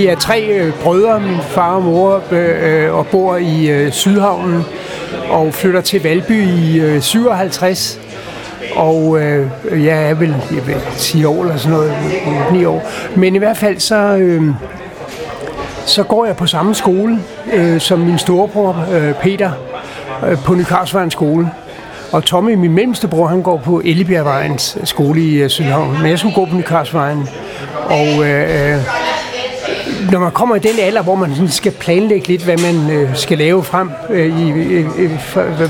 vi er tre øh, brødre, min far og mor, øh, og bor i øh, Sydhavnen og flytter til Valby i øh, 57. Og øh, jeg er vel jeg vil 10 år eller sådan noget, 9 år. Men i hvert fald så, øh, så går jeg på samme skole øh, som min storebror øh, Peter øh, på Nykarsvejens skole. Og Tommy, min mellemste bror, han går på Ellebjergvejens skole i øh, Sydhavn. Men jeg skulle gå på Nykarsvejen. Og øh, øh når man kommer i den alder, hvor man skal planlægge lidt, hvad man øh, skal lave frem, øh, i, øh,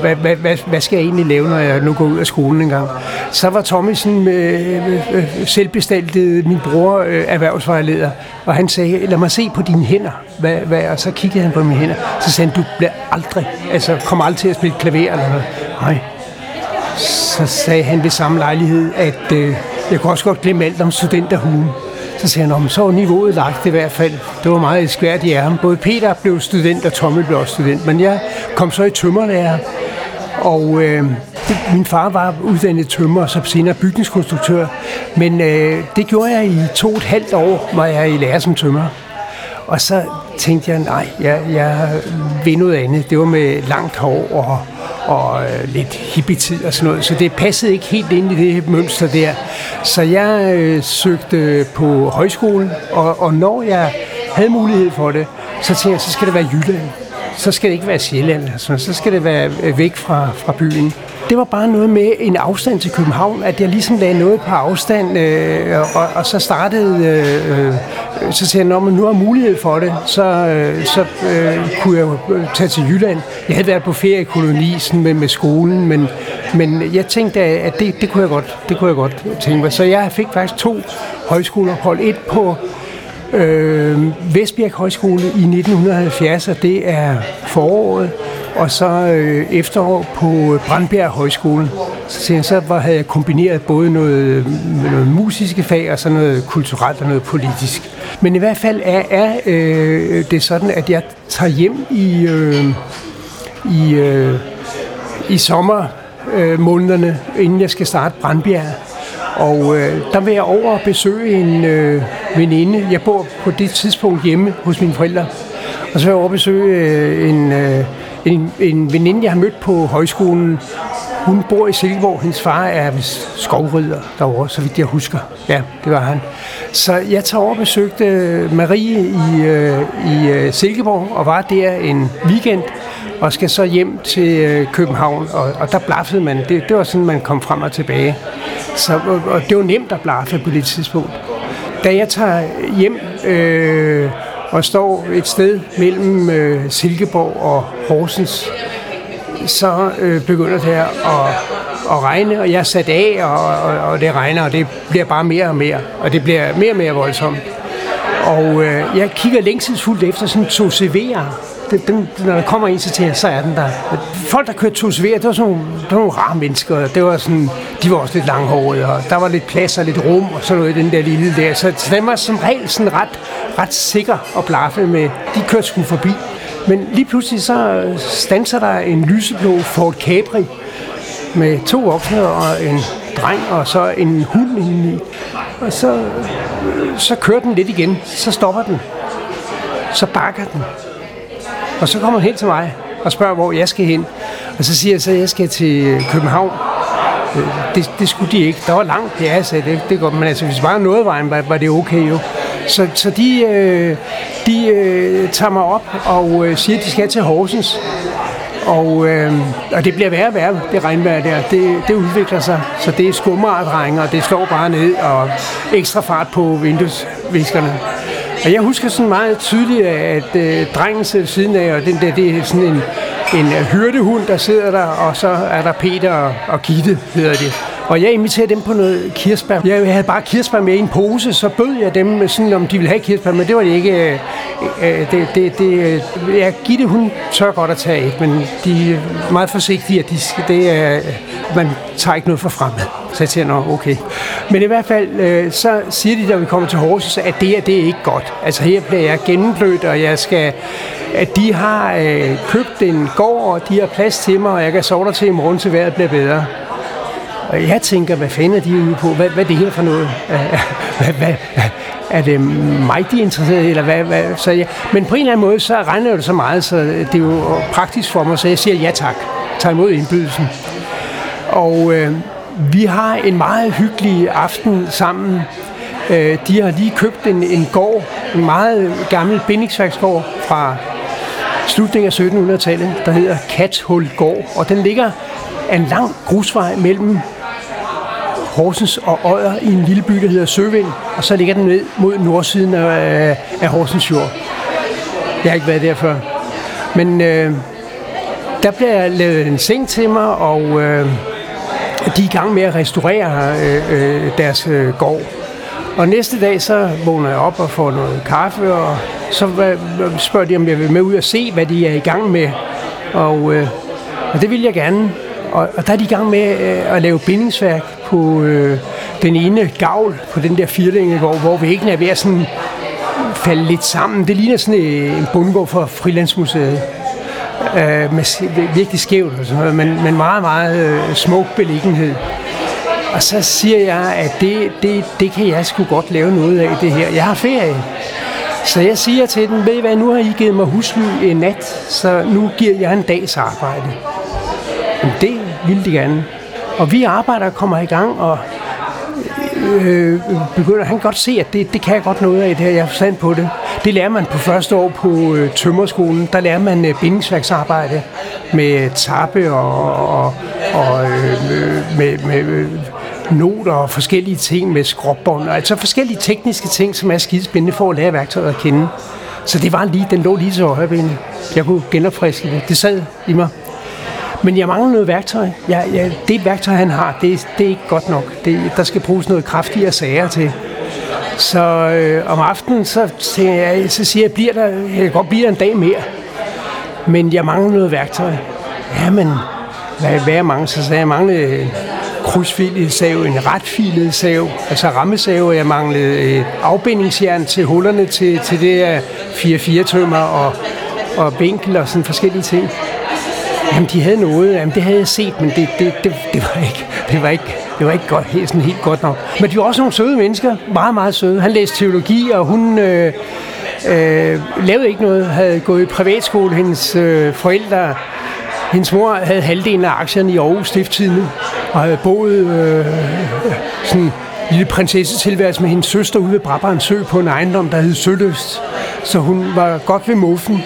hvad, hvad, hvad, hvad skal jeg egentlig lave, når jeg nu går ud af skolen en gang, så var Tommy sådan øh, øh, øh, selvbestaltet, min bror, øh, erhvervsvejleder, og han sagde, lad mig se på dine hænder, hvad, hvad, og så kiggede han på mine hænder, så sagde han, du bliver aldrig, altså kommer aldrig til at spille klaver eller noget. Nej. Så sagde han ved samme lejlighed, at øh, jeg kunne også godt glemme alt om studenterhugen. Så sagde han, så var niveauet lagt i hvert fald. Det var meget skvært i ham. Både Peter blev student, og Tommy blev også student. Men jeg kom så i tømmerlærer. Og øh, det, min far var uddannet tømmer, og så senere bygningskonstruktør. Men øh, det gjorde jeg i to og et halvt år, var jeg i lære som tømmer. Og så tænkte jeg, nej, jeg, jeg vil noget andet. Det var med langt hår og og øh, lidt hippietid og sådan noget. Så det passede ikke helt ind i det mønster der. Så jeg øh, søgte på højskolen, og, og når jeg havde mulighed for det, så tænkte jeg, så skal det være Jylland. Så skal det ikke være Sjælland. Altså. Så skal det være øh, væk fra, fra byen det var bare noget med en afstand til København, at jeg ligesom lagde noget på afstand, øh, og, og så startede, øh, øh, så sagde jeg, men nu har mulighed for det, så, øh, så øh, kunne jeg øh, tage til Jylland. Jeg havde været på feriekoloni sådan med, med skolen, men, men jeg tænkte, at det, det, kunne jeg godt, det kunne jeg godt tænke mig. Så jeg fik faktisk to højskoleophold. Et på øh, Vestbjerg Højskole i 1970, og det er foråret, og så øh, efterår på øh, Brandbjerg Højskole. Så, så var, havde jeg kombineret både noget, øh, noget musiske fag og så noget kulturelt og noget politisk. Men i hvert fald er, er øh, det sådan, at jeg tager hjem i, øh, i, øh, i sommermånederne, øh, inden jeg skal starte Brandbjerg. Og øh, der vil jeg over og besøge en øh, veninde. Jeg bor på det tidspunkt hjemme hos mine forældre. Og så vil jeg over og besøge øh, en, øh, en, en veninde, jeg har mødt på højskolen. Hun bor i Silkeborg. Hendes far er skovrider derovre, så vidt jeg husker. Ja, det var han. Så jeg tager over og besøgte øh, Marie i, øh, i øh, Silkeborg og var der en weekend og skal så hjem til øh, København, og, og der blaffede man. Det, det var sådan, man kom frem og tilbage. Så, og, og det var nemt at blaffe på det tidspunkt. Da jeg tager hjem øh, og står et sted mellem øh, Silkeborg og Horsens, så øh, begynder det her at, at regne, og jeg er sat af, og, og, og det regner, og det bliver bare mere og mere, og det bliver mere og mere voldsomt. Og øh, jeg kigger længselsfuldt efter sådan to CV'er, den, den, når der kommer en til, så er den der. Folk, der kørte to CV'er, det var sådan nogle, det var nogle rare mennesker. Det var sådan, de var også lidt langhårede, og der var lidt plads og lidt rum og sådan noget i den der lille der. Så, så den var som regel sådan ret, ret sikker at blaffe med. De kørte sgu forbi. Men lige pludselig så stanser der en lyseblå Ford Capri med to voksne og en dreng og så en hund indeni. Og så, så kører den lidt igen. Så stopper den. Så bakker den. Og så kommer den hen til mig og spørger, hvor jeg skal hen. Og så siger jeg så, at jeg skal til København. Øh, det, det skulle de ikke. Der var langt, ja, jeg sagde, det, det går. Men altså, hvis bare noget vejen, var, var det okay jo. Så, så de, øh, de øh, tager mig op og øh, siger, at de skal til Horsens. Og, øh, og det bliver værre og værre, det regnvejr der. Det, det udvikler sig. Så det er skummeradregn, og det slår bare ned, og ekstra fart på vinduesviskerne. Og jeg husker sådan meget tydeligt, at øh, drengen sidder siden af, og den der, det er sådan en, en hyrdehund, der sidder der, og så er der Peter og, og Gitte, hedder det. Og jeg inviterede dem på noget kirsebær. Jeg havde bare kirsebær med i en pose, så bød jeg dem, sådan, om de ville have kirsebær, men det var det ikke. Øh, øh, det, det, det, øh, ja, Gitte, hun tør godt at tage et, men de er meget forsigtige, at de, det er, man tager ikke noget for fremmed. Så jeg siger, nå, okay. Men i hvert fald, øh, så siger de, da vi kommer til Horsens, at det her, det er ikke godt. Altså her bliver jeg gennemblødt, og jeg skal, at de har øh, købt en gård, og de har plads til mig, og jeg kan sove der til i morgen, til vejret bliver bedre. Og jeg tænker, hvad fanden er de ude på? Hvad, hvad er det her for noget? hvad, hvad, er det mig, de er interesseret i, eller hvad, hvad? Så jeg, men på en eller anden måde, så regner jeg det så meget, så det er jo praktisk for mig, så jeg siger ja tak, tager imod indbydelsen. Og øh, vi har en meget hyggelig aften sammen. Øh, de har lige købt en, en gård, en meget gammel bindingsværksgård fra slutningen af 1700-tallet, der hedder Kathul Gård, og den ligger en lang grusvej mellem Horsens og Odder i en lille by, der hedder Søvind, og så ligger den ned mod nordsiden af, øh, af Horsens Jord. Jeg har ikke været der før. Men øh, der bliver lavet en seng til mig, og øh, de er i gang med at restaurere øh, øh, deres øh, gård. Og næste dag så vågner jeg op og får noget kaffe, og så øh, spørger de, om jeg vil med ud og se, hvad de er i gang med. Og, øh, og det vil jeg gerne. Og, og der er de i gang med øh, at lave bindingsværk på øh, den ene gavl på den der firlinge, hvor, hvor væggen er ved at sådan falde lidt sammen. Det ligner sådan øh, en bundgård for Frilandsmuseet. Øh, med virkelig skævt og sådan noget, men, men meget, meget øh, smuk beliggenhed. Og så siger jeg, at det, det, det kan jeg sgu godt lave noget af det her. Jeg har ferie. Så jeg siger til den, ved I hvad, nu har I givet mig husly en nat, så nu giver jeg en dags arbejde. Men det ville de gerne. Og vi arbejder og kommer i gang, og øh, begynder, han godt se, at det, det kan jeg godt noget af det her, jeg har forstand på det. Det lærer man på første år på øh, tømmerskolen. Der lærer man øh, bindingsværksarbejde med tappe og, og, og øh, med, med øh, noter og forskellige ting med skråbånd. Altså forskellige tekniske ting, som er skidespændende for at lære værktøjet at kende. Så det var lige, den lå lige så højbenet. Jeg kunne genopfriske det. Det sad i mig. Men jeg mangler noget værktøj. Jeg, jeg, det værktøj, han har, det, det er ikke godt nok. Det, der skal bruges noget kraftigere sager til. Så øh, om aftenen, så, jeg, så siger jeg, bliver der, jeg kan godt blive der en dag mere. Men jeg mangler noget værktøj. Jamen, hvad, hvad jeg mangler? Så sagde jeg, jeg manglede øh, krydsfilet sav, en retfilet sav, altså rammesav, jeg manglede et øh, afbindingsjern til hullerne til, til det af 4-4 tømmer og, og bænkel og sådan forskellige ting. Jamen, de havde noget. Jamen, det havde jeg set, men det, det, det, det, var, ikke, det, var, ikke, det var ikke godt, helt, sådan helt godt nok. Men de var også nogle søde mennesker. Meget, meget søde. Han læste teologi, og hun øh, øh, lavede ikke noget. Havde gået i privatskole. Hendes øh, forældre hendes mor havde halvdelen af aktierne i Aarhus Stifttidende, og havde boet øh, øh, sådan en lille prinsessetilværelse med hendes søster ude ved Brabrand Sø på en ejendom, der hed Søløst. Så hun var godt ved muffen.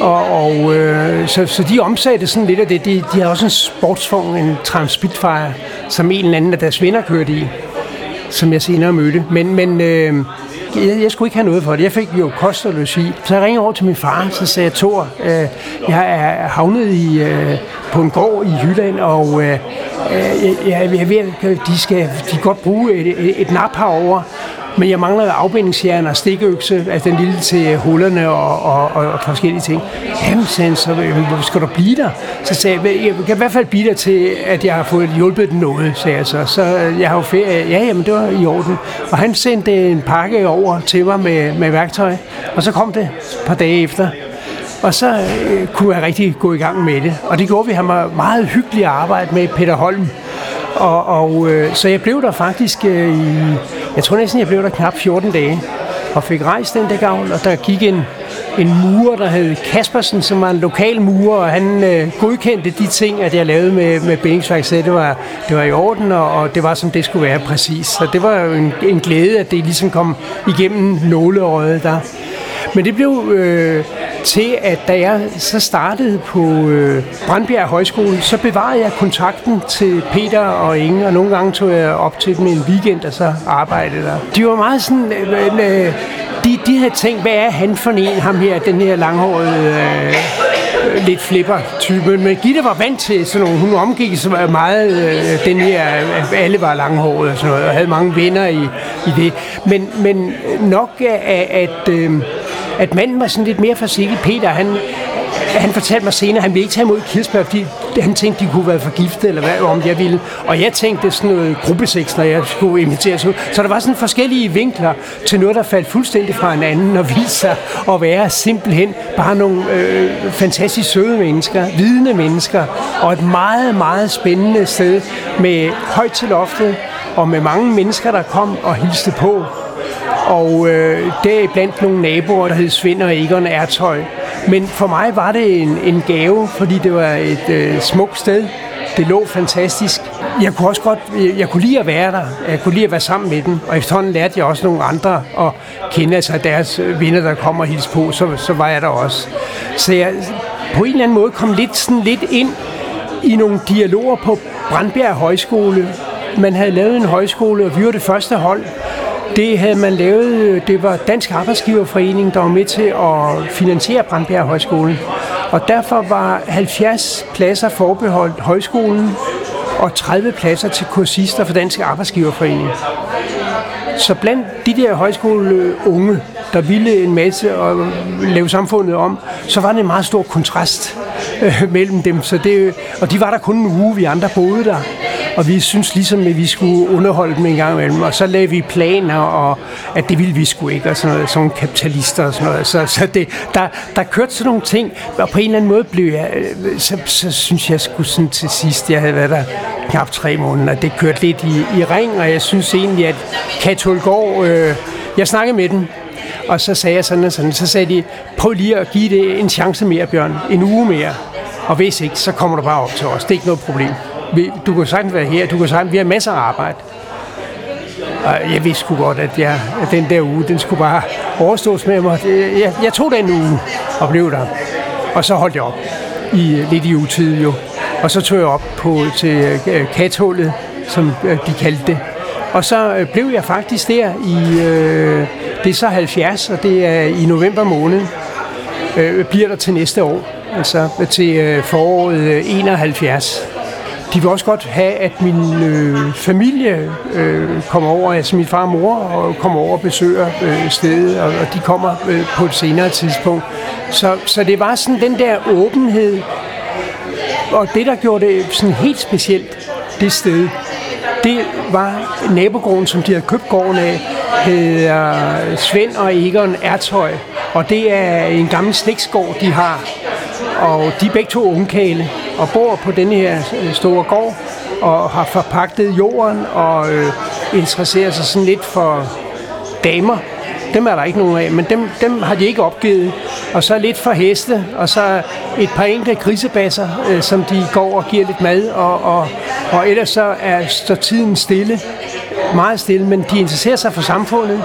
Og, og øh, så, så de omsatte sådan lidt af det. De, de har også en sportsvogn, en Transspitfire, som en eller anden af deres venner kørte i, som jeg senere mødte. Men, men øh, jeg, jeg skulle ikke have noget for det. Jeg fik jo kost og logi. Så jeg ringede over til min far, så sagde jeg, Thor, øh, jeg er havnet i, øh, på en gård i Jylland, og øh, øh jeg, jeg, jeg, jeg, de skal de kan godt bruge et, et, et nap herovre. Men jeg mangler afbindingsjern og stikøkse, altså den lille til hullerne og, og, og, og forskellige ting. Jamen, sagde så hvor skal du blive der? Så sagde jeg, jeg kan i hvert fald blive der til, at jeg har fået hjulpet den noget, sagde jeg så. Så øh, jeg har jo ferie. Ja, jamen, det var i orden. Og han sendte en pakke over til mig med, med værktøj, og så kom det et par dage efter. Og så øh, kunne jeg rigtig gå i gang med det. Og det gjorde vi. Han var meget hyggelig at arbejde med, Peter Holm. Og, og øh, så jeg blev der faktisk øh, i jeg tror næsten, jeg blev der knap 14 dage og fik rejst den der gavl, og der gik en, en murer, der hed Kaspersen, som var en lokal murer, og han øh, godkendte de ting, at jeg lavede med, med bindingsværk, så det var, det var i orden, og, og det var, som det skulle være præcis. Så det var jo en, en glæde, at det ligesom kom igennem nåleøjet der. Men det blev øh, til, at da jeg så startede på øh, Brandbjerg Højskole, så bevarede jeg kontakten til Peter og Inge, og nogle gange tog jeg op til dem en weekend, og så arbejdede der. De var meget sådan... Øh, øh, øh de, de havde tænkt, hvad er han for en, ham her, den her langhårede... Øh, lidt flipper type. Men Gitte var vant til sådan nogle, hun omgik så meget øh, den her, øh, alle var langhåret og sådan noget, og havde mange venner i, i det. Men, men nok at, at øh, at manden var sådan lidt mere forsigtig. Peter, han, han fortalte mig senere, at han ville ikke tage imod kirsebær, fordi han tænkte, de kunne være forgiftet, eller hvad om jeg ville. Og jeg tænkte sådan noget gruppesex, når jeg skulle invitere ud. Så der var sådan forskellige vinkler til noget, der faldt fuldstændig fra en anden, og viste sig at være simpelthen bare nogle øh, fantastisk søde mennesker, vidende mennesker, og et meget, meget spændende sted med højt til loftet, og med mange mennesker, der kom og hilste på. Og øh, der blandt nogle naboer, der hed Svend og Egon Ertøj. Men for mig var det en, en gave, fordi det var et øh, smukt sted. Det lå fantastisk. Jeg kunne også godt, jeg, jeg kunne lide at være der. Jeg kunne lide at være sammen med dem. Og efterhånden lærte jeg også nogle andre at kende, altså deres venner, der kommer og hilser på, så, så var jeg der også. Så jeg på en eller anden måde kom lidt, sådan lidt ind i nogle dialoger på Brandbjerg Højskole. Man havde lavet en højskole, og vi var det første hold. Det havde man lavet, øh, det var Dansk Arbejdsgiverforening, der var med til at finansiere Brandbjerg Højskole. Og derfor var 70 pladser forbeholdt højskolen, og 30 pladser til kursister for Dansk Arbejdsgiverforening. Så blandt de der højskoleunge, der ville en masse og lave samfundet om, så var det en meget stor kontrast øh, mellem dem. Så det, og de var der kun en uge, vi andre boede der. Og vi synes ligesom, at vi skulle underholde dem en gang imellem. Og så lavede vi planer, og at det ville vi sgu ikke, og sådan noget, sådan kapitalister og sådan noget. Så, så det, der, der kørte sådan nogle ting, og på en eller anden måde blev jeg, øh, så, så synes jeg skulle sådan til sidst, jeg havde været der knap tre måneder, det kørte lidt i, i ring, og jeg synes egentlig, at Katolgård, øh, jeg snakkede med den, og så sagde jeg sådan og sådan, så sagde de, prøv lige at give det en chance mere, Bjørn, en uge mere, og hvis ikke, så kommer du bare op til os, det er ikke noget problem. Du kan sagtens være her, du kan sagtens, vi har masser af arbejde. Og jeg vidste sgu godt, at, jeg, at den der uge, den skulle bare overstås med mig. Jeg, jeg tog den uge og blev der. Og så holdt jeg op i lidt i utid jo. Og så tog jeg op på, til øh, kathullet, som øh, de kaldte det. Og så øh, blev jeg faktisk der i, øh, det er så 70, og det er i november måned, øh, bliver der til næste år, altså til øh, foråret 71. De vil også godt have, at min øh, familie øh, kommer over, altså min far og mor, og kommer over og besøger øh, stedet, og, og de kommer øh, på et senere tidspunkt. Så, så det var sådan den der åbenhed, og det, der gjorde det sådan helt specielt, det sted, det var nabogården, som de havde købt gården af, hedder Svend og Egon Ertøj. Og det er en gammel slægtsgård, de har. Og de er begge to ungkale og bor på denne her øh, store gård og har forpagtet jorden og øh, interesserer sig sådan lidt for damer. Dem er der ikke nogen af, men dem, dem har de ikke opgivet. Og så lidt for heste, og så et par enkelte grisebasser, øh, som de går og giver lidt mad, og, og, og ellers så er, står tiden stille, meget stille, men de interesserer sig for samfundet,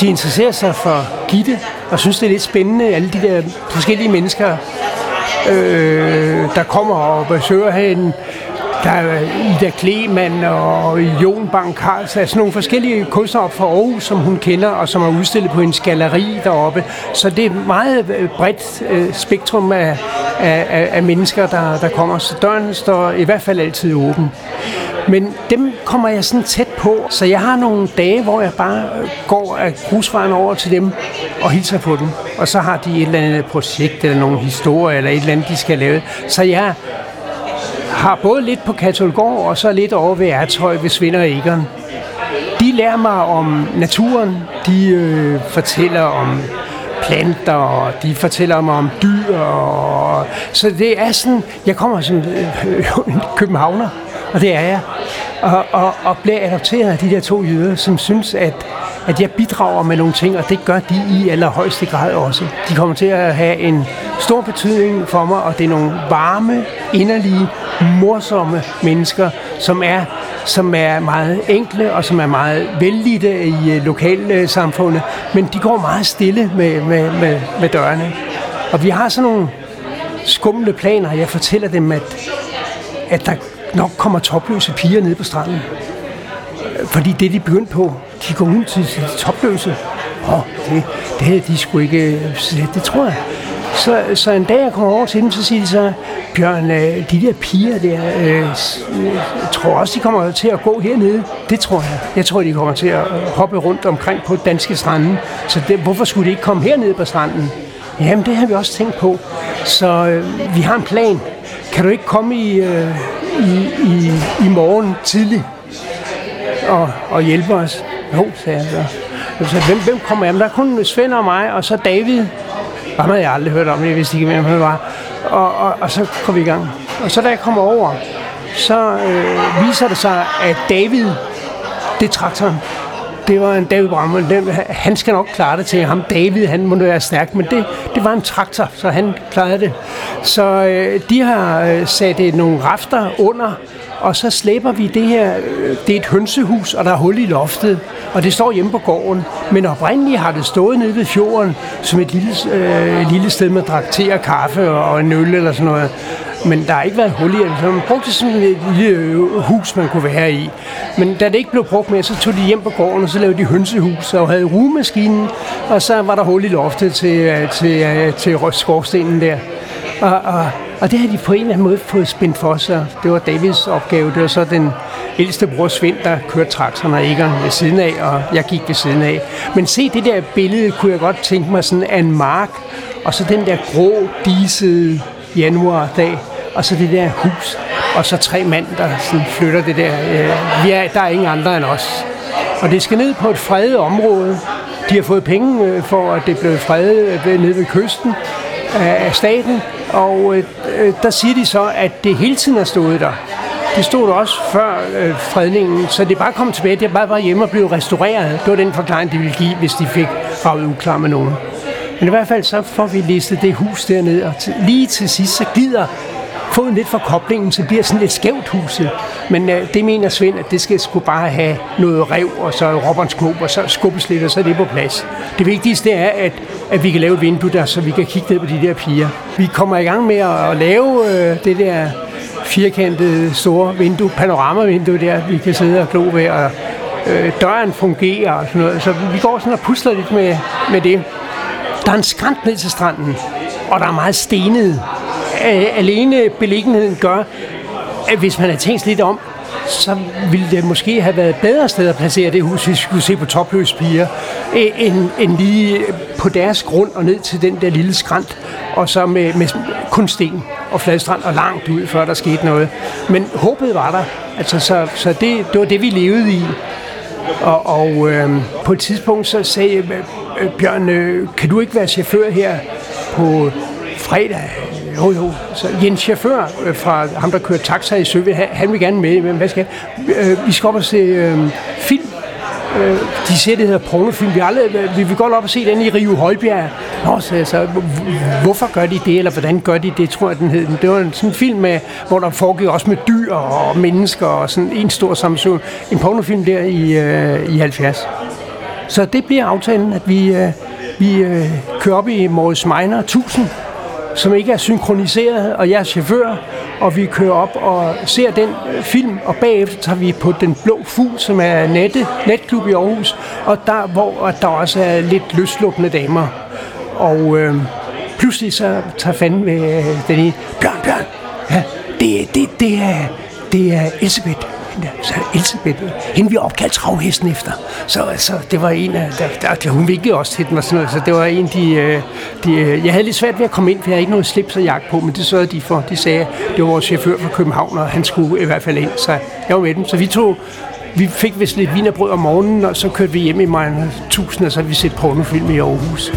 de interesserer sig for Gitte, og synes, det er lidt spændende, alle de der forskellige mennesker, øh, der kommer og besøger hende. Der er Ida Kleman og Jon Bang Karls, altså nogle forskellige kunstnere fra Aarhus, som hun kender, og som er udstillet på en galeri deroppe. Så det er et meget øh, bredt øh, spektrum af, af, af mennesker, der, der kommer. Så døren står i hvert fald altid åben. Men dem kommer jeg sådan tæt på, så jeg har nogle dage, hvor jeg bare øh, går af grusvejen over til dem og hilser på dem. Og så har de et eller andet projekt, eller nogle historier, eller et eller andet, de skal lave. Så jeg har både lidt på Katolgård, og så lidt over ved Ertøj ved Svinder og Egon. De lærer mig om naturen, de øh, fortæller om planter, og de fortæller mig om dyr. Og, så det er sådan, jeg kommer som øh, københavner, og det er jeg. Og, og, og bliver adopteret af de der to jøder, som synes, at, at jeg bidrager med nogle ting, og det gør de i allerhøjeste grad også. De kommer til at have en stor betydning for mig, og det er nogle varme, inderlige, morsomme mennesker, som er som er meget enkle og som er meget vellidte i lokale lokalsamfundet, men de går meget stille med, med, med, med dørene. Og vi har sådan nogle skumle planer. Jeg fortæller dem, at, at der nok kommer topløse piger ned på stranden. Fordi det, de begyndte på, de går ud til topløse. Åh, det, det havde de sgu ikke øh, Det tror jeg. Så, så en dag jeg kommer over til dem, så siger de så, Bjørn, øh, de der piger der, øh, øh, tror også, de kommer til at gå hernede. Det tror jeg. Jeg tror, de kommer til at hoppe rundt omkring på danske stranden. Så det, hvorfor skulle de ikke komme hernede på stranden? Jamen, det har vi også tænkt på. Så øh, vi har en plan. Kan du ikke komme i, øh, i, i, i morgen tidligt og, og hjælpe os? Jo, sagde jeg så. Så hvem, hvem kommer? Jamen, der er kun Svend og mig, og så David. Ham havde jeg aldrig hørt om, jeg vidste ikke, hvem han var. Og, og, og så kom vi i gang. Og så da jeg kommer over, så øh, viser det sig, at David, det traktoren. det var en David Brammer. Den, han skal nok klare det til ham. David, han må være stærk, men det, det var en traktor, så han klarede det. Så øh, de har øh, sat øh, nogle rafter under, og så slæber vi det her. Det er et hønsehus, og der er hul i loftet, og det står hjemme på gården. Men oprindeligt har det stået nede ved fjorden som et lille, øh, lille sted med drak te og kaffe og en øl eller sådan noget men der har ikke været hul i det. Så man brugte sådan et lille øh, hus, man kunne være i. Men da det ikke blev brugt mere, så tog de hjem på gården, og så lavede de hønsehus og havde rugemaskinen, og så var der hul i loftet til, øh, til, øh, til, til skorstenen der. Og, og, og det har de på en eller anden måde fået spændt for sig. Det var Davids opgave. Det var så den ældste bror Svend, der kørte traktoren og Egon ved siden af, og jeg gik ved siden af. Men se det der billede, kunne jeg godt tænke mig sådan af en mark, og så den der grå, disede januardag, og så det der hus, og så tre mænd, der sådan flytter det der. Øh, vi er, der er ingen andre end os. Og det skal ned på et fredet område. De har fået penge øh, for, at det blev fredet øh, nede ved kysten af staten, og øh, øh, der siger de så, at det hele tiden har stået der. Det stod der også før øh, fredningen, så det bare kom tilbage. Det bare var hjemme og blev restaureret. Det var den forklaring, de ville give, hvis de fik ravet uklar med nogen. Men i hvert fald så får vi listet det hus derned, og til, lige til sidst så glider fået lidt for koblingen, så bliver sådan lidt skævt huset. Men øh, det mener Svend, at det skal sgu bare have noget rev, og så Roberts knop, og så skubbes lidt, og så er det på plads. Det vigtigste er, at, at vi kan lave et vindue der, så vi kan kigge ned på de der piger. Vi kommer i gang med at, at lave øh, det der firkantede store vindue, panoramavindue der, vi kan sidde og glo ved, og øh, døren fungerer og sådan noget. Så vi går sådan og pusler lidt med, med det. Der er en skrant ned til stranden, og der er meget stenet. Øh, alene beliggenheden gør, at hvis man har tænkt lidt om, så ville det måske have været et bedre sted at placere det hus, hvis vi skulle se på topløse piger, øh, end, end lige på deres grund og ned til den der lille skrant, og så med, med kun sten og fladstrand og langt ud, før der skete noget. Men håbet var der. Altså, så, så det, det var det, vi levede i. Og, og øh, på et tidspunkt så sagde jeg, øh, Bjørn, øh, kan du ikke være chauffør her på fredag? Jo, jo. Så Jens chauffør øh, fra ham, der kører taxa i Søvig, han, vil gerne med. Men hvad skal øh, Vi skal op og se øh, film. Øh, de siger, det hedder pornofilm. Vi, aldrig, øh, vi vil godt op og se den i Rio Højbjerg. Nå, så, så, hvorfor gør de det, eller hvordan gør de det, tror jeg, den hed. Det var en sådan en film, med, hvor der foregik også med dyr og mennesker, og sådan en stor sammenhæng. En pornofilm der i, øh, i 70. Så det bliver aftalen, at vi, øh, vi øh, kører op i Morris Minor 1000, som ikke er synkroniseret, og jeg er chauffør, og vi kører op og ser den film, og bagefter tager vi på Den Blå Fugl, som er nette, netklub i Aarhus, og der, hvor der også er lidt løslukkende damer. Og øh, pludselig så tager fanden med øh, den ene, Bjørn, Bjørn, ja, det, det, det, er, det er Elisabeth så Elisabeth, hende vi opkaldt travhesten efter. Så altså, det var en af, der, der, der, hun vinkede også til den og sådan noget, så det var en, de, øh, de, øh, jeg havde lidt svært ved at komme ind, for jeg havde ikke noget slips og jagt på, men det sørgede de for. De sagde, det var vores chauffør fra København, og han skulle i hvert fald ind, så jeg var med dem. Så vi tog, vi fik vist lidt vinerbrød om morgenen, og så kørte vi hjem i mig 1000, og så vi set pornofilm i Aarhus.